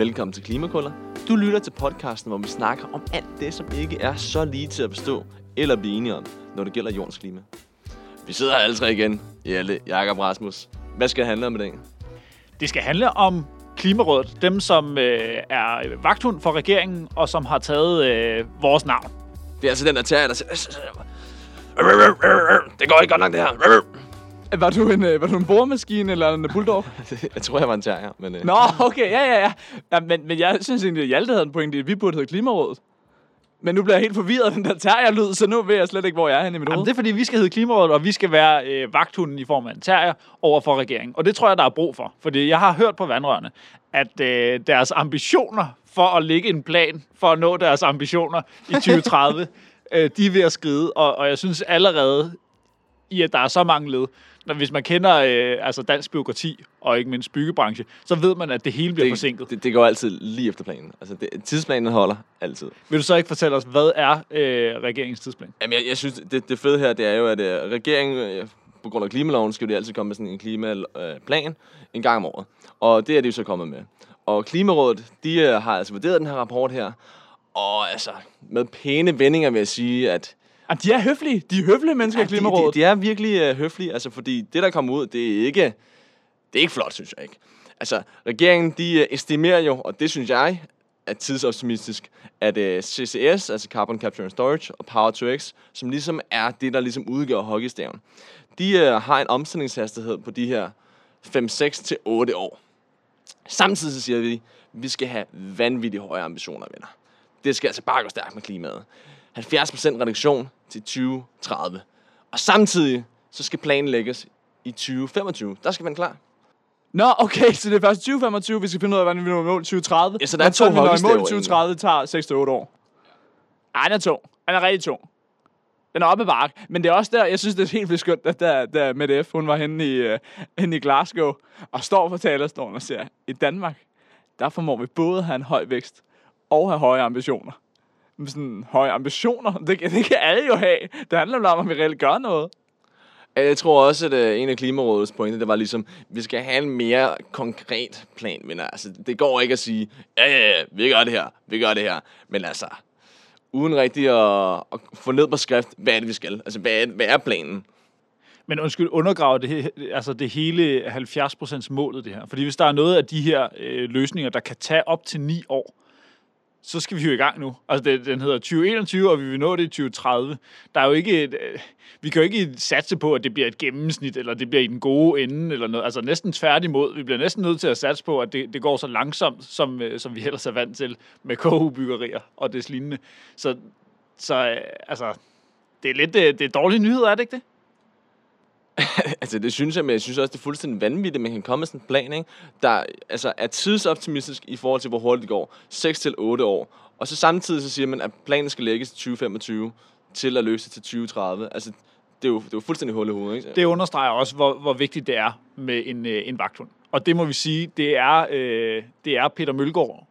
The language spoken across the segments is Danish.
Velkommen til Klimakuller. Du lytter til podcasten, hvor vi snakker om alt det, som ikke er så lige til at forstå eller blive enige om, når det gælder jordens klima. Vi sidder her alle tre igen. Jelle, Jakob Rasmus. Hvad skal det handle om i dag? Det skal handle om Klimarådet. Dem, som øh, er vagthund for regeringen, og som har taget øh, vores navn. Det er altså den der terrier, der siger... Det går ikke godt nok, det her. Var du en, øh, var du en boremaskine eller en bulldog? Jeg tror, jeg var en terrier, men... øh, Nå, okay, ja, ja, ja. ja men, men jeg synes egentlig, at Hjalte havde en pointe, at vi burde hedde Klimarådet. Men nu bliver jeg helt forvirret af den der terrier-lyd, så nu ved jeg slet ikke, hvor jeg er henne i mit Jamen, hoved. det er fordi, vi skal hedde Klimarådet, og vi skal være øh, vagthunden i form af en terrier over for regeringen. Og det tror jeg, der er brug for. Fordi jeg har hørt på vandrørene, at øh, deres ambitioner for at lægge en plan for at nå deres ambitioner i 2030, øh, de er ved at skride. Og, og jeg synes allerede, i at der er så mange led, når hvis man kender øh, altså dansk byråkrati og ikke mindst byggebranche, så ved man, at det hele bliver forsinket. Det, det går altid lige efter planen. Altså, det, tidsplanen holder altid. Vil du så ikke fortælle os, hvad er øh, regeringens tidsplan? Jamen, jeg, jeg synes, det, det fede her, det er jo, at øh, regeringen, øh, på grund af klimaloven, skal de altid komme med sådan en klimaplan en gang om året. Og det er de jo så kommet med. Og Klimarådet, de øh, har altså vurderet den her rapport her, og altså, med pæne vendinger vil jeg sige, at Ah, de er høflige. De er høflige mennesker i Ja, de, Klimarådet. de, de er virkelig uh, høflige, altså fordi det, der kommer ud, det er ikke, det er ikke flot, synes jeg ikke. Altså, regeringen, de uh, estimerer jo, og det synes jeg er tidsoptimistisk, at uh, CCS, altså Carbon Capture and Storage, og Power to X, som ligesom er det, der ligesom udgør hockeystaven, de uh, har en omstillingshastighed på de her 5-6 til 8 år. Samtidig så siger vi, at vi skal have vanvittigt høje ambitioner, venner. Det skal altså bare gå stærkt med klimaet. 70% reduktion til 2030. Og samtidig så skal planen lægges i 2025. Der skal man klar. Nå, okay, så det er først 2025, vi skal finde ud af, hvordan vi når mål i 2030. Ja, så der er to i mål i hockeystaver 2030 tager 6-8 år. Ej, den er tung. Den er rigtig tung. Den er oppe bakke. Men det er også der, jeg synes, det er helt vildt skønt, at der, der Mette F., hun var henne i, uh, henne i Glasgow, og står på talerstolen og siger, i Danmark, der formår vi både at have en høj vækst og have høje ambitioner. Sådan høje ambitioner, det, kan- det kan alle jo have. Det handler om, at vi reelt gør noget. Jeg tror også, at øh, en af Klimarådets pointer, det var ligesom, vi skal have en mere konkret plan, men altså, det går ikke at sige, ja, ja, ja, vi gør det her, vi gør det her. Men altså, uden rigtig at, at få ned på skrift, hvad er det, vi skal? Altså, hvad er, hvad er planen? Men undskyld, undergrave det, altså det hele 70% målet det her. Fordi hvis der er noget af de her øh, løsninger, der kan tage op til 9 år, så skal vi jo i gang nu. Altså det, den hedder 2021, og vi vil nå det i 2030. Der er jo ikke et, øh, vi kan jo ikke satse på, at det bliver et gennemsnit, eller det bliver i den gode ende, eller noget. Altså næsten tværtimod. Vi bliver næsten nødt til at satse på, at det, det går så langsomt, som, øh, som vi ellers er vant til med KU-byggerier og des lignende. Så, så øh, altså, det er lidt det er dårlige nyheder, er det ikke det? Altså, det synes jeg, men jeg synes også, det er fuldstændig vanvittigt, at man kan komme med sådan en plan, ikke? der altså, er tidsoptimistisk i forhold til, hvor hurtigt det går. 6 til 8 år. Og så samtidig så siger man, at planen skal lægges til 2025 til at løse det til 2030. Altså, det er jo, det er jo fuldstændig hul i hovedet, ikke? Det understreger også, hvor, hvor vigtigt det er med en, øh, en vagthund. Og det må vi sige, det er, øh, det er Peter Mølgaard,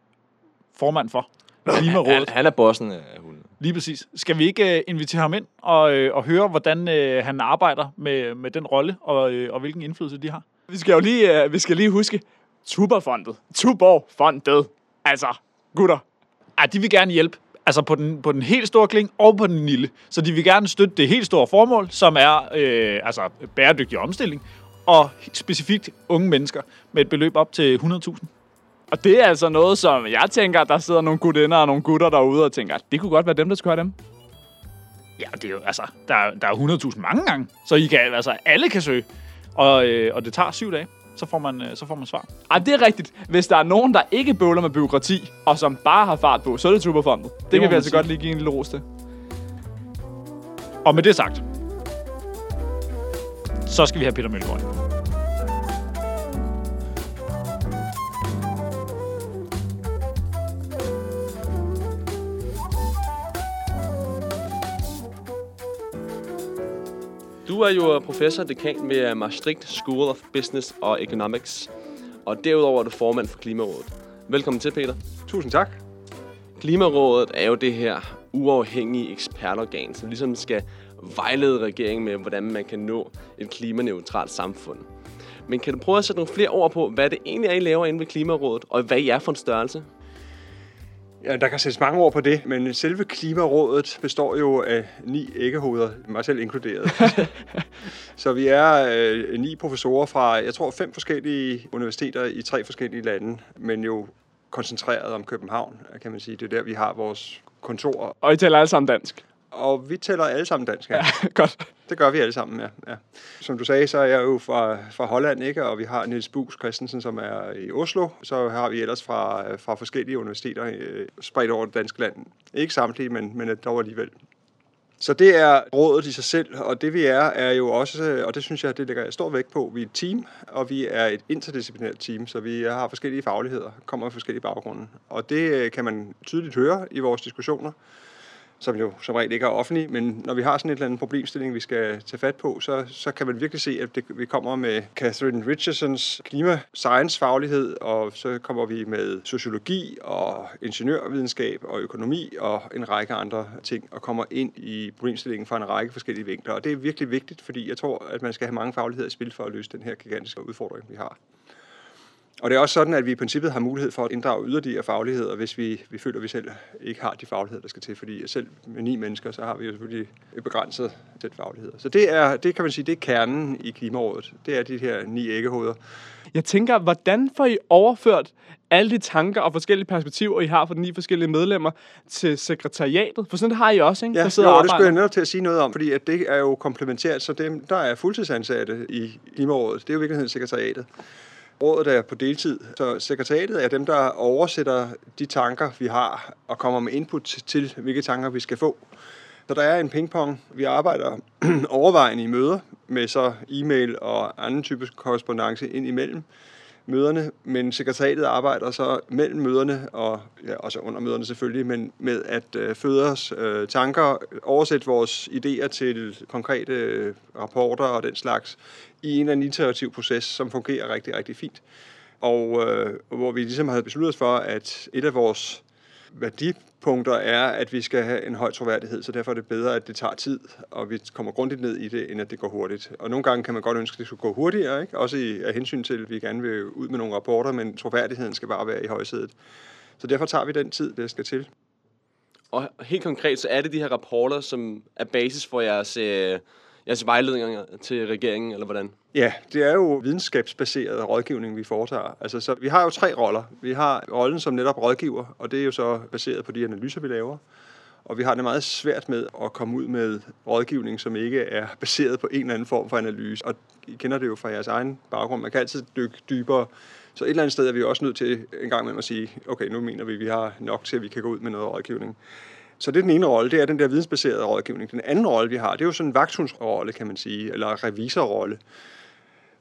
formand for Han, Klimarådet. han er bossen af hunden. Lige præcis. Skal vi ikke øh, invitere ham ind og, øh, og høre, hvordan øh, han arbejder med, med den rolle, og, øh, og hvilken indflydelse de har? Vi skal jo lige, vi skal lige huske, Tuberfondet. Tuborgfondet. Altså, gutter. Ej, de vil gerne hjælpe. Altså på den, på den helt store kling og på den lille. Så de vil gerne støtte det helt store formål, som er øh, altså bæredygtig omstilling, og specifikt unge mennesker med et beløb op til 100.000. Og det er altså noget, som jeg tænker, der sidder nogle gutinder og nogle gutter derude og tænker, det kunne godt være dem, der skulle have dem. Ja, det er jo, altså, der, er- der er 100.000 mange gange, så I kan, altså, alle kan søge. Og, øh, og det tager syv dage, så får man, øh, så får man svar. Ej, det er rigtigt. Hvis der er nogen, der ikke bøvler med byråkrati, og som bare har fart på, så er det Tuberfondet. Det, det må kan vi man altså sige. godt lige give en lille ros til. Og med det sagt, så skal vi have Peter Mølgaard. ind. Du er jo professor dekan ved Maastricht School of Business og Economics. Og derudover er du formand for Klimarådet. Velkommen til, Peter. Tusind tak. Klimarådet er jo det her uafhængige ekspertorgan, som ligesom skal vejlede regeringen med, hvordan man kan nå et klimaneutralt samfund. Men kan du prøve at sætte nogle flere ord på, hvad det egentlig er, I laver inde ved Klimarådet, og hvad I er for en størrelse? Ja, der kan sættes mange ord på det, men selve Klimarådet består jo af ni æggehoveder, mig selv inkluderet. så vi er øh, ni professorer fra, jeg tror, fem forskellige universiteter i tre forskellige lande, men jo koncentreret om København, kan man sige. Det er der, vi har vores kontor. Og I taler alle sammen dansk. Og vi tæller alle sammen dansk, ja. Ja, godt. Det gør vi alle sammen, ja. ja. Som du sagde, så er jeg jo fra, fra Holland, ikke? og vi har Niels Bus Christensen, som er i Oslo. Så har vi ellers fra, fra forskellige universiteter øh, spredt over det danske land. Ikke samtlige, men, men dog alligevel. Så det er rådet i sig selv, og det vi er, er jo også, og det synes jeg, det lægger jeg stor vægt på, vi er et team, og vi er et interdisciplinært team, så vi har forskellige fagligheder, kommer fra forskellige baggrunde. Og det øh, kan man tydeligt høre i vores diskussioner som jo som regel ikke er offentlige, men når vi har sådan et eller andet problemstilling, vi skal tage fat på, så, så kan man virkelig se, at det, vi kommer med Catherine Richardsons klima-science-faglighed, og så kommer vi med sociologi og ingeniørvidenskab og økonomi og en række andre ting, og kommer ind i problemstillingen fra en række forskellige vinkler. Og det er virkelig vigtigt, fordi jeg tror, at man skal have mange fagligheder i spil for at løse den her gigantiske udfordring, vi har. Og det er også sådan, at vi i princippet har mulighed for at inddrage yderligere fagligheder, hvis vi, vi føler, at vi selv ikke har de fagligheder, der skal til. Fordi selv med ni mennesker, så har vi jo selvfølgelig et begrænset sæt fagligheder. Så det, er, det kan man sige, det er kernen i Klimarådet. Det er de her ni æggehoveder. Jeg tænker, hvordan får I overført alle de tanker og forskellige perspektiver, I har for de ni forskellige medlemmer til sekretariatet? For sådan det har I også, ikke? Ja, der sidder jo, og det skulle jeg netop til at sige noget om, fordi at det er jo komplementært, så dem, der er fuldtidsansatte i Klimarådet, det er jo i virkeligheden sekretariatet. Rådet er på deltid, så sekretariatet er dem, der oversætter de tanker, vi har, og kommer med input til, hvilke tanker vi skal få. Så der er en pingpong. Vi arbejder overvejende i møder med så e-mail og anden type korrespondence ind imellem møderne, men sekretariatet arbejder så mellem møderne, og ja, også under møderne selvfølgelig, men med at øh, føde os øh, tanker, oversætte vores idéer til konkrete øh, rapporter og den slags, i en eller anden iterativ proces, som fungerer rigtig, rigtig fint. Og øh, hvor vi ligesom havde besluttet os for, at et af vores værdipunkter er, at vi skal have en høj troværdighed, så derfor er det bedre, at det tager tid, og vi kommer grundigt ned i det, end at det går hurtigt. Og nogle gange kan man godt ønske, at det skulle gå hurtigere, ikke? også i, af hensyn til, at vi gerne vil ud med nogle rapporter, men troværdigheden skal bare være i højsædet. Så derfor tager vi den tid, det skal til. Og helt konkret, så er det de her rapporter, som er basis for jeres, øh, jeres vejledninger til regeringen, eller hvordan? Ja, det er jo videnskabsbaseret rådgivning, vi foretager. Altså, så vi har jo tre roller. Vi har rollen som netop rådgiver, og det er jo så baseret på de analyser, vi laver. Og vi har det meget svært med at komme ud med rådgivning, som ikke er baseret på en eller anden form for analyse. Og I kender det jo fra jeres egen baggrund. Man kan altid dykke dybere. Så et eller andet sted er vi også nødt til en gang med at sige, okay, nu mener vi, at vi har nok til, at vi kan gå ud med noget rådgivning. Så det er den ene rolle, det er den der vidensbaserede rådgivning. Den anden rolle, vi har, det er jo sådan en vagthundsrolle, kan man sige, eller revisorrolle,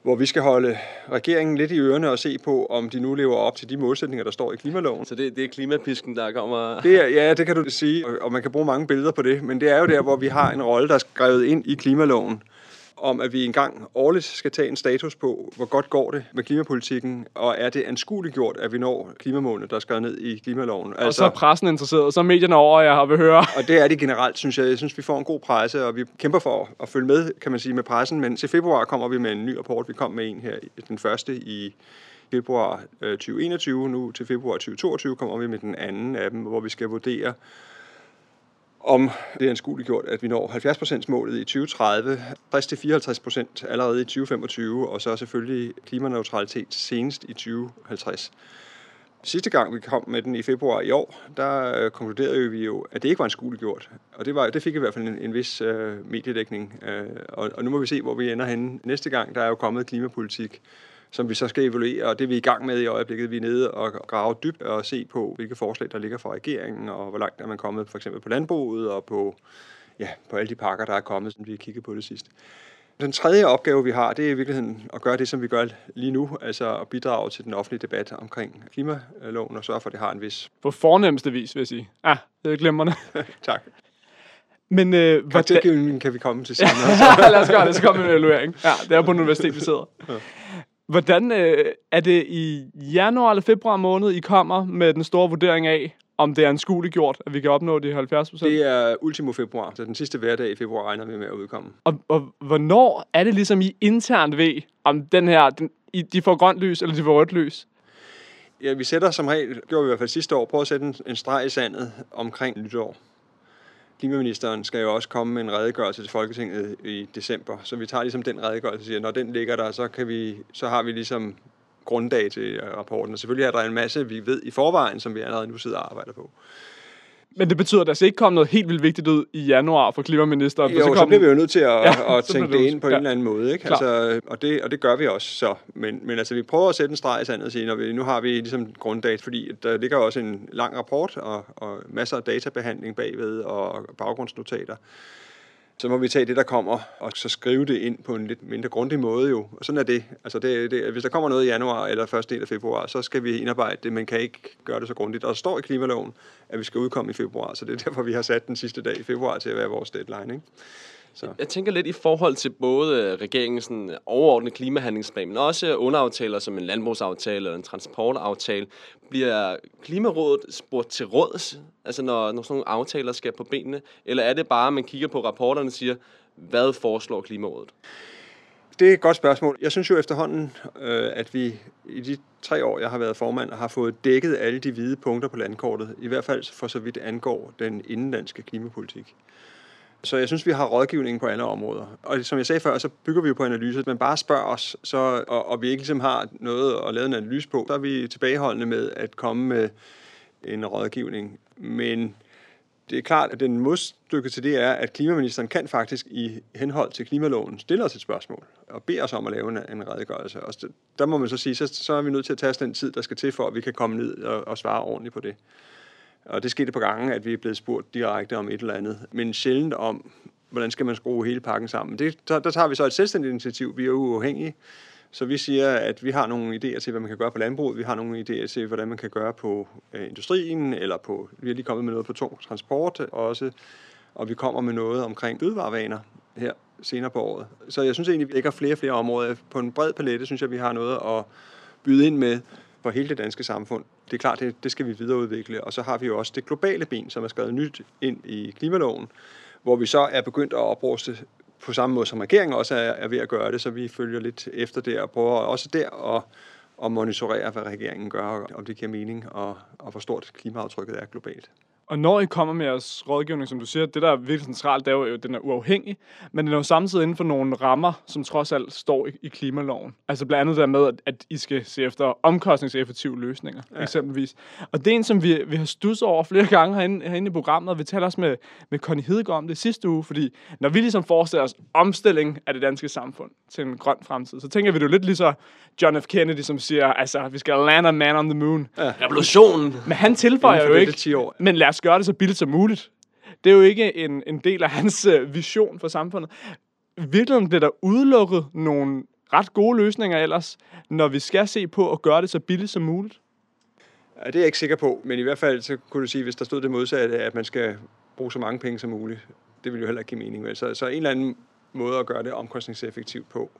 hvor vi skal holde regeringen lidt i ørerne og se på, om de nu lever op til de målsætninger, der står i klimaloven. Så det, det er klimapisken, der kommer... Det er, ja, det kan du sige, og- og man kan bruge mange billeder på det, men det er jo der, hvor vi har en rolle, der er skrevet ind i klimaloven, om at vi engang årligt skal tage en status på, hvor godt går det med klimapolitikken, og er det anskueligt gjort, at vi når klimamålene, der er skrevet ned i klimaloven. Og så er pressen interesseret, og så er medierne over jer og vil høre. Og det er det generelt, synes jeg. Jeg synes, vi får en god presse, og vi kæmper for at følge med, kan man sige, med pressen. Men til februar kommer vi med en ny rapport. Vi kom med en her, den første i februar øh, 2021. Nu til februar 2022 kommer vi med den anden af dem, hvor vi skal vurdere, om det er anskueliggjort, at vi når 70%-målet i 2030, 60-54% allerede i 2025, og så selvfølgelig klimaneutralitet senest i 2050. Sidste gang vi kom med den i februar i år, der øh, konkluderede vi jo, at det ikke var en skulegjort. Og det, var, det fik i hvert fald en, en vis øh, mediedækning. Øh, og, og nu må vi se, hvor vi ender henne næste gang. Der er jo kommet klimapolitik, som vi så skal evaluere, og det er vi i gang med i øjeblikket. Vi er nede og grave dybt og se på, hvilke forslag, der ligger fra regeringen, og hvor langt er man kommet for eksempel på landbruget og på, ja, på alle de pakker, der er kommet, som vi har kigget på det sidst. Den tredje opgave, vi har, det er i virkeligheden at gøre det, som vi gør lige nu, altså at bidrage til den offentlige debat omkring klimaloven og sørge for, at det har en vis... På fornemmeste vis, vil jeg sige. Ja, det er glimrende. Tak. Men øh, hvordan... Karaktergivningen kan vi komme til senere. Lad os gøre det, så kommer en evaluering. Ja, det er på universitetet, vi sidder. Hvordan øh, er det i januar eller februar måned, I kommer med den store vurdering af, om det er anskueligt gjort, at vi kan opnå de 70 procent? Det er ultimo februar, så den sidste hverdag i februar regner vi med at udkomme. Og, og hvornår er det ligesom I internt ved, om den her, den, I, de får grønt lys, eller de får rødt lys? Ja, vi sætter som regel, gjorde vi i hvert fald sidste år, prøver at sætte en, en streg i sandet omkring nytår. Klimaministeren skal jo også komme med en redegørelse til Folketinget i december, så vi tager ligesom den redegørelse og siger, når den ligger der, så, kan vi, så har vi ligesom grundlag til rapporten. Og selvfølgelig er der en masse, vi ved i forvejen, som vi allerede nu sidder og arbejder på. Men det betyder, at der skal ikke komme noget helt vildt vigtigt ud i januar for klimaministeren. Jo, så, så bliver vi jo nødt til at, ja, at tænke det det ind på ja. en eller anden måde. Ikke? Klar. Altså, og, det, og det gør vi også så. Men, men altså, vi prøver at sætte en streg i sandet og sige, når vi, nu har vi ligesom grunddata, fordi der ligger også en lang rapport og, og masser af databehandling bagved og baggrundsnotater. Så må vi tage det, der kommer, og så skrive det ind på en lidt mindre grundig måde jo. Og sådan er det. Altså det, det, hvis der kommer noget i januar eller første del af februar, så skal vi indarbejde det, men kan ikke gøre det så grundigt. Og der står i klimaloven, at vi skal udkomme i februar, så det er derfor, vi har sat den sidste dag i februar til at være vores deadline. Ikke? Så. Jeg tænker lidt i forhold til både øh, regeringens sådan, overordnede klimahandlingsplan, men også underaftaler som en landbrugsaftale eller en transportaftale. Bliver Klimarådet spurgt til råds, altså når, når sådan nogle aftaler skal på benene? Eller er det bare, at man kigger på rapporterne og siger, hvad foreslår Klimarådet? Det er et godt spørgsmål. Jeg synes jo efterhånden, øh, at vi i de tre år, jeg har været formand, har fået dækket alle de hvide punkter på landkortet, i hvert fald for så vidt angår den indenlandske klimapolitik. Så jeg synes, vi har rådgivning på alle områder. Og som jeg sagde før, så bygger vi jo på analyser. Man bare spørger os, så, og, og vi ikke ligesom har noget at lave en analyse på, så er vi tilbageholdende med at komme med en rådgivning. Men det er klart, at den modstykke til det er, at klimaministeren kan faktisk i henhold til klimaloven stille os et spørgsmål og bede os om at lave en, en redegørelse. Og der må man så sige, så, så er vi nødt til at tage os den tid, der skal til, for at vi kan komme ned og, og svare ordentligt på det. Og det skete på gange, at vi er blevet spurgt direkte om et eller andet, men sjældent om, hvordan skal man skrue hele pakken sammen. Det, der, der tager vi så et selvstændigt initiativ. Vi er uafhængige, så vi siger, at vi har nogle idéer til, hvad man kan gøre på landbruget. Vi har nogle idéer til, hvordan man kan gøre på øh, industrien, eller på, vi er lige kommet med noget på tung transport også, og vi kommer med noget omkring fødevarevaner her senere på året. Så jeg synes egentlig, vi lægger flere og flere områder. På en bred palette synes jeg, vi har noget at byde ind med for hele det danske samfund. Det er klart, det, det skal vi videreudvikle. Og så har vi jo også det globale ben, som er skrevet nyt ind i klimaloven, hvor vi så er begyndt at opruste på samme måde som regeringen også er, er ved at gøre det, så vi følger lidt efter det og prøver også der at, at monitorere, hvad regeringen gør, og om det giver mening, og, og hvor stort klimaaftrykket er globalt. Og når I kommer med jeres rådgivning, som du siger, det der er virkelig centralt, det er jo, at den er uafhængig, men den er jo samtidig inden for nogle rammer, som trods alt står i, i klimaloven. Altså blandt andet der med, at, at I skal se efter omkostningseffektive løsninger, ja. eksempelvis. Og det er en, som vi, vi har stusset over flere gange herinde, herinde i programmet, og vi taler også med, med Connie Hedegaard om det sidste uge, fordi når vi ligesom forestiller os omstilling af det danske samfund til en grøn fremtid, så tænker vi det jo lidt ligesom John F. Kennedy, som siger, altså, vi skal land a man on the moon. Ja. Revolutionen! Men han tilføjer jo ikke, 10 år. men lad os gøre det så billigt som muligt. Det er jo ikke en, en del af hans øh, vision for samfundet. I virkeligheden bliver der udelukket nogle ret gode løsninger ellers, når vi skal se på at gøre det så billigt som muligt. Ja, det er jeg ikke sikker på, men i hvert fald så kunne du sige, hvis der stod det modsatte, at man skal bruge så mange penge som muligt, det vil jo heller ikke give mening. Vel? Så, så en eller anden måde at gøre det omkostningseffektivt på.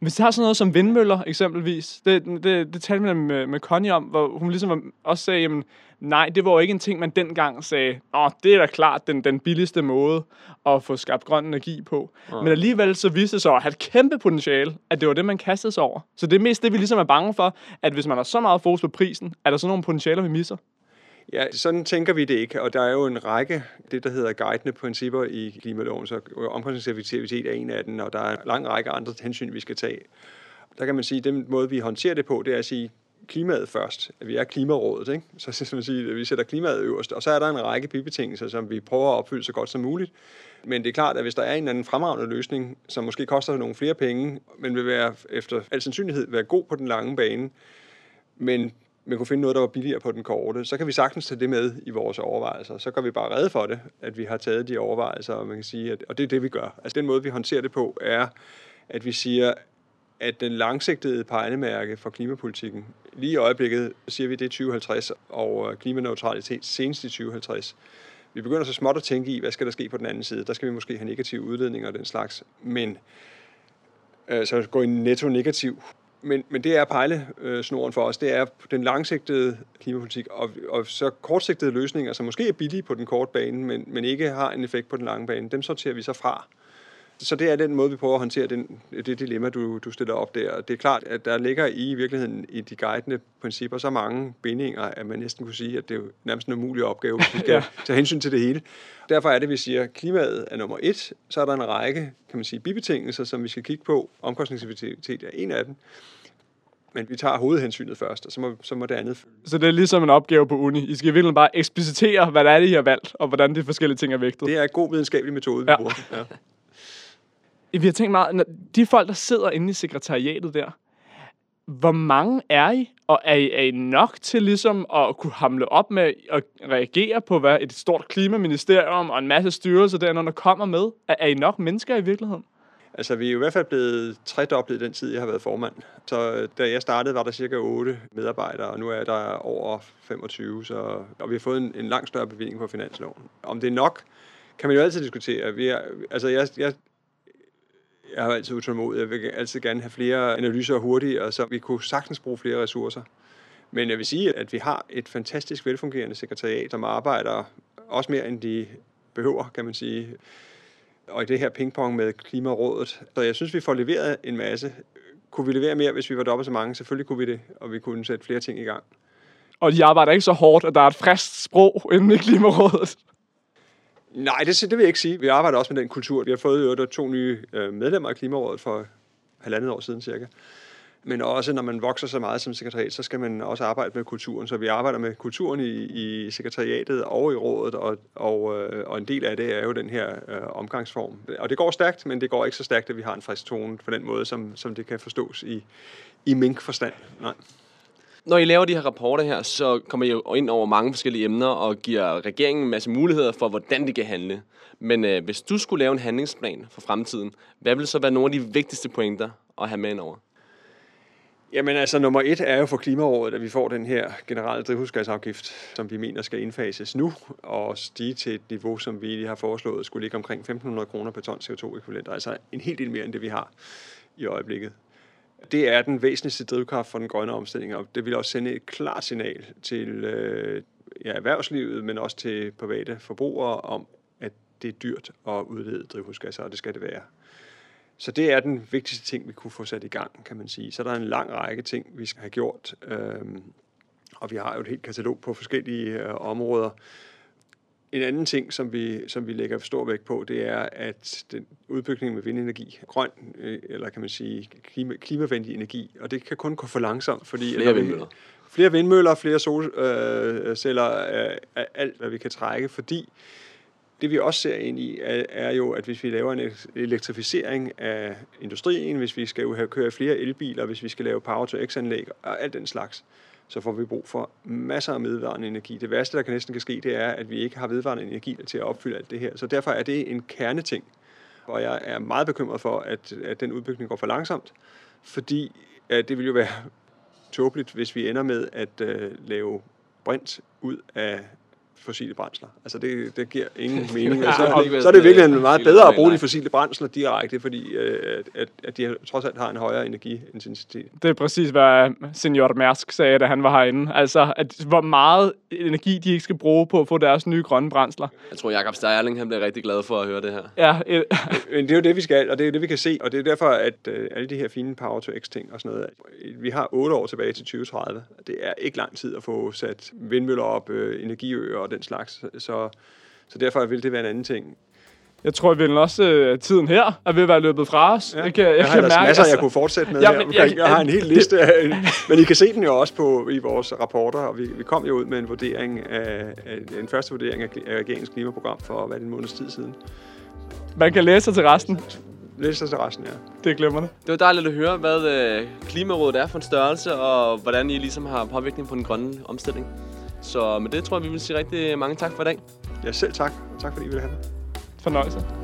Hvis det har sådan noget som vindmøller eksempelvis, det, det, det talte vi med, med Connie om, hvor hun ligesom var- også sagde, jamen, nej, det var jo ikke en ting, man dengang sagde, åh, det er da klart den, den billigste måde at få skabt grøn energi på. Ja. Men alligevel så viste det sig at have et kæmpe potentiale, at det var det, man kastede sig over. Så det er mest det, vi ligesom er bange for, at hvis man har så meget fokus på prisen, er der sådan nogle potentialer, vi misser. Ja, sådan tænker vi det ikke, og der er jo en række, det der hedder guidende principper i klimaloven, så omkostningseffektivitet er en af dem, og der er en lang række andre hensyn, vi skal tage. Der kan man sige, at den måde, vi håndterer det på, det er at sige, klimaet først. Vi er klimarådet, ikke? Så skal man sige, at vi sætter klimaet øverst. Og så er der en række bibetingelser, som vi prøver at opfylde så godt som muligt. Men det er klart, at hvis der er en eller anden fremragende løsning, som måske koster nogle flere penge, men vil være efter al sandsynlighed være god på den lange bane, men man kunne finde noget, der var billigere på den korte, så kan vi sagtens tage det med i vores overvejelser. Så gør vi bare redde for det, at vi har taget de overvejelser, og man kan sige, at, og det er det, vi gør. Altså den måde, vi håndterer det på, er, at vi siger, at den langsigtede pejlemærke for klimapolitikken, lige i øjeblikket siger vi, det er 2050, og øh, klimaneutralitet senest i 2050. Vi begynder så småt at tænke i, hvad skal der ske på den anden side. Der skal vi måske have negative udledninger og den slags. Men øh, så gå i netto negativ men, men det er pejlesnoren for os. Det er den langsigtede klimapolitik, og, og så kortsigtede løsninger, som måske er billige på den korte bane, men, men ikke har en effekt på den lange bane, dem sorterer vi så fra. Så det er den måde, vi prøver at håndtere den, det dilemma, du, du stiller op der. Det er klart, at der ligger i virkeligheden i de guidende principper så mange bindinger, at man næsten kunne sige, at det er jo nærmest en umulig opgave, hvis vi skal ja. tage hensyn til det hele. Derfor er det, vi siger, at klimaet er nummer et. Så er der en række kan man sige, bibetingelser, som vi skal kigge på. Omkostningseffektivitet er en af dem. Men vi tager hovedhensynet først, og så må, så må det andet følge. Så det er ligesom en opgave på uni. I skal virkelig bare eksplicitere, hvad det er, I har valgt, og hvordan de forskellige ting er vægtet. Det er en god videnskabelig metode, vi Ja. bruger. Ja. Vi har tænkt meget, når de folk, der sidder inde i sekretariatet der, hvor mange er I, og er I, er I nok til ligesom at kunne hamle op med at reagere på, hvad et stort klimaministerium og en masse styrelser der, der kommer med? Er, er I nok mennesker i virkeligheden? Altså, vi er jo i hvert fald blevet tredoblet i den tid, jeg har været formand. Så øh, da jeg startede, var der cirka 8 medarbejdere, og nu er der over 25, så, og vi har fået en, en langt større bevilling på finansloven. Om det er nok, kan man jo altid diskutere. Vi er, altså, jeg, jeg, jeg er altid utålmodig. Jeg vil altid gerne have flere analyser hurtigt, og så vi kunne sagtens bruge flere ressourcer. Men jeg vil sige, at vi har et fantastisk velfungerende sekretariat, som arbejder også mere, end de behøver, kan man sige og i det her pingpong med Klimarådet. Så jeg synes, vi får leveret en masse. Kunne vi levere mere, hvis vi var dobbelt så mange? Selvfølgelig kunne vi det, og vi kunne sætte flere ting i gang. Og de arbejder ikke så hårdt, at der er et frist sprog inde i Klimarådet. Nej, det, det vil jeg ikke sige. Vi arbejder også med den kultur. Vi har fået jo to nye øh, medlemmer af Klimarådet for halvandet år siden cirka. Men også når man vokser så meget som sekretariat, så skal man også arbejde med kulturen. Så vi arbejder med kulturen i, i sekretariatet og i rådet, og, og, øh, og en del af det er jo den her øh, omgangsform. Og det går stærkt, men det går ikke så stærkt, at vi har en frisk tone på den måde, som, som det kan forstås i, i mink-forstand. Nej. Når I laver de her rapporter her, så kommer I jo ind over mange forskellige emner og giver regeringen en masse muligheder for, hvordan de kan handle. Men øh, hvis du skulle lave en handlingsplan for fremtiden, hvad ville så være nogle af de vigtigste pointer at have med ind over? Jamen altså, nummer et er jo for Klimarådet, at vi får den her generelle drivhusgasafgift, som vi mener skal indfases nu, og stige til et niveau, som vi lige har foreslået, skulle ligge omkring 1.500 kroner per ton CO2-ekvivalent, altså en helt del mere end det, vi har i øjeblikket. Det er den væsentligste drivkraft for den grønne omstilling, og det vil også sende et klart signal til øh, ja, erhvervslivet, men også til private forbrugere om, at det er dyrt at udlede drivhusgasser, og det skal det være. Så det er den vigtigste ting, vi kunne få sat i gang, kan man sige. Så der er en lang række ting, vi skal have gjort, øh, og vi har jo et helt katalog på forskellige øh, områder. En anden ting, som vi, som vi lægger stor vægt på, det er, at den udbygning med vindenergi, grøn, øh, eller kan man sige klima, klimavenlig energi, og det kan kun gå for langsomt, fordi... Flere vi- vindmøller. Flere vindmøller, flere solceller, øh, er alt, hvad vi kan trække, fordi det vi også ser ind i, er, er jo, at hvis vi laver en ek- elektrificering af industrien, hvis vi skal jo have køre flere elbiler, hvis vi skal lave power-to-x-anlæg og alt den slags, så får vi brug for masser af vedvarende energi. Det værste, der kan næsten kan ske, det er, at vi ikke har vedvarende energi til at opfylde alt det her. Så derfor er det en kerneting. Og jeg er meget bekymret for, at, at den udbygning går for langsomt, fordi at det vil jo være tåbeligt, hvis vi ender med at øh, lave brint ud af fossile brændsler. Altså det, det giver ingen mening. Ja, Og så, være så er det virkelig meget bedre at bruge nej. de fossile brændsler direkte, fordi øh, at- at, at de trods alt har en højere energiintensitet. Det er præcis, hvad senior Mærsk sagde, da han var herinde. Altså, at hvor meget energi de ikke skal bruge på at få deres nye grønne brændsler. Jeg tror, Jakob Sterling han bliver rigtig glad for at høre det her. Ja, øh, Men det er jo det, vi skal, og det er jo det, vi kan se. Og det er derfor, at øh, alle de her fine Power-to-X-ting og sådan noget, vi har otte år tilbage til 2030. Det er ikke lang tid at få sat vindmøller op, øh, energiøer og den slags. Så, så derfor vil det være en anden ting. jeg tror vel også, at tiden her er ved at være løbet fra os. Ja. Jeg kan, jeg, Jeg har kan mærke, masser, jeg altså- kunne fortsætte med Ja, men her omkring. jeg- Jeg, har en hel liste, af, men I kan se den jo også på, i vores rapporter, og vi, vi kom jo ud med en vurdering af, af en første vurdering af, af regeringens klimaprogram for hvad det, en måneds tid siden. Man kan læse sig til resten. Læs så til resten, ja. Det er glemrende. Det var dejligt at høre, hvad øh, Klimarådet er for en størrelse, og hvordan I ligesom har påvirkning på den grønne omstilling. Så med det tror jeg, vi vil sige rigtig mange tak for i dag. Ja, selv tak. Og tak fordi I ville have det. Fornøjelse.